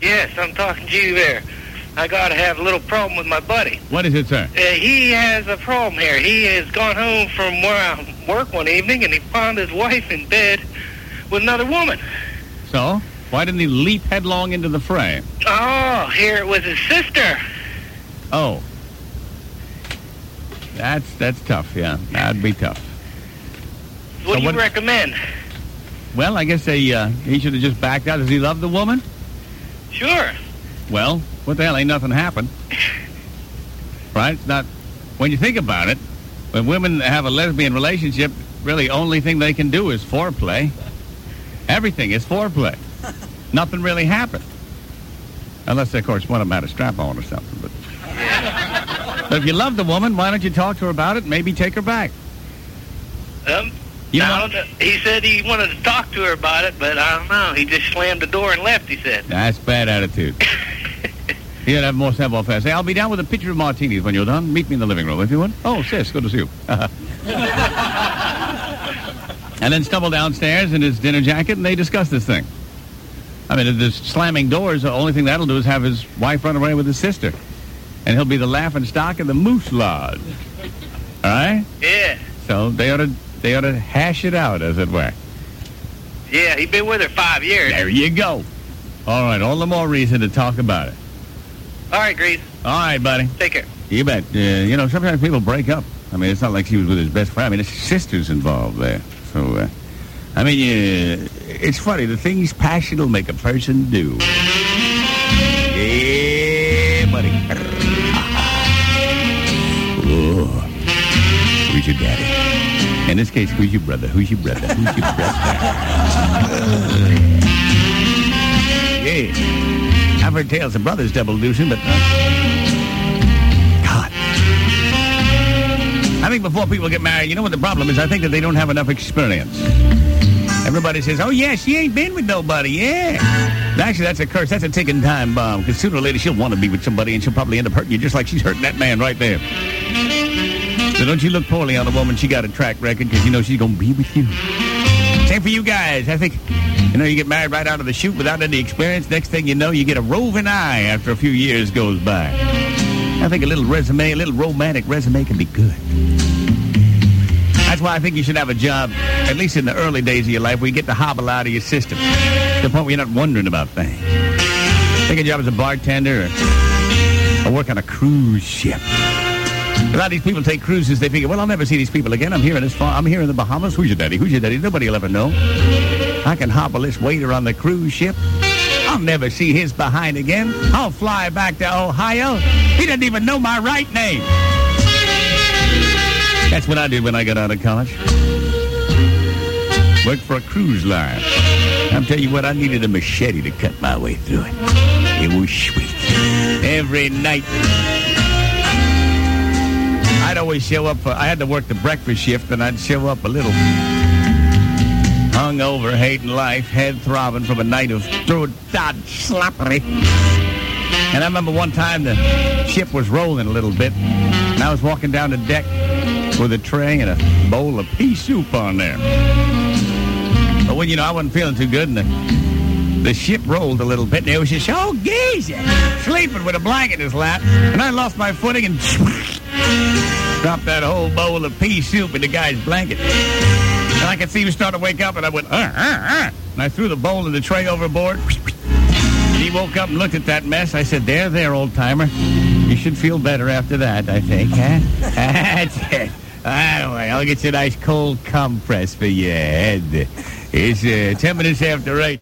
Yes, I'm talking to you there. I got to have a little problem with my buddy. What is it, sir? Uh, he has a problem here. He has gone home from where I work one evening and he found his wife in bed with another woman. So, why didn't he leap headlong into the fray? Oh, here it was his sister. Oh. That's that's tough, yeah. That'd be tough. What So do you what- recommend? Well, I guess they, uh, he should have just backed out. Does he love the woman? Sure. Well, what the hell? Ain't nothing happened. Right? It's not. When you think about it, when women have a lesbian relationship, really only thing they can do is foreplay. Everything is foreplay. nothing really happened. Unless, of course, one of them had a strap on or something. But, but if you love the woman, why don't you talk to her about it and maybe take her back? Um, You know. He said he wanted to talk to her about it, but I don't know. He just slammed the door and left, he said. that's bad attitude. Gotta have more sample fast. Hey, I'll be down with a pitcher of martinis when you're done. Meet me in the living room if you would. Oh, sis, good to see you. and then stumble downstairs in his dinner jacket, and they discuss this thing. I mean, this slamming doors, the only thing that'll do is have his wife run away with his sister. And he'll be the laughing stock of the Moose Lodge. All right? Yeah. So they ought to, they ought to hash it out, as it were. Yeah, he's been with her five years. There you go. All right, all the more reason to talk about it. All right, Grease. All right, buddy. Take care. You bet. Uh, you know, sometimes people break up. I mean, it's not like she was with his best friend. I mean, his sister's involved there. So, uh, I mean, uh, it's funny. The things passion will make a person do. Yeah, buddy. oh, who's your daddy? In this case, who's your brother? Who's your brother? Who's your brother? yeah. I've heard tales of brothers double deucing, but... Uh, God. I think before people get married, you know what the problem is? I think that they don't have enough experience. Everybody says, oh, yeah, she ain't been with nobody, yeah. Actually, that's a curse. That's a ticking time bomb. Because sooner or later, she'll want to be with somebody, and she'll probably end up hurting you just like she's hurting that man right there. So don't you look poorly on a woman. She got a track record because you know she's going to be with you. Same for you guys. I think, you know, you get married right out of the chute without any experience. Next thing you know, you get a roving eye after a few years goes by. I think a little resume, a little romantic resume can be good. That's why I think you should have a job, at least in the early days of your life, where you get to hobble out of your system. To the point where you're not wondering about things. Take a job as a bartender or, or work on a cruise ship. A lot of these people take cruises. They figure, well, I'll never see these people again. I'm here in this far. I'm here in the Bahamas. Who's your daddy? Who's your daddy? Nobody will ever know. I can hobble this waiter on the cruise ship. I'll never see his behind again. I'll fly back to Ohio. He doesn't even know my right name. That's what I did when I got out of college. Worked for a cruise line. I'll tell you what, I needed a machete to cut my way through it. It was sweet. Every night. I'd always show up for, I had to work the breakfast shift, and I'd show up a little hungover, hating life, head throbbing from a night of through dodge slappery. And I remember one time the ship was rolling a little bit, and I was walking down the deck with a tray and a bowl of pea soup on there. But when, you know, I wasn't feeling too good, and the, the ship rolled a little bit, and there was this old geezer sleeping with a blanket in his lap, and I lost my footing and dropped that whole bowl of pea soup in the guy's blanket. And I could see him start to wake up, and I went, uh, uh, uh, and I threw the bowl and the tray overboard. He woke up and looked at that mess. I said, there, there, old-timer. You should feel better after that, I think, huh? That's it. Anyway, I'll get you a nice cold compress for your head. It's uh, 10 minutes after 8.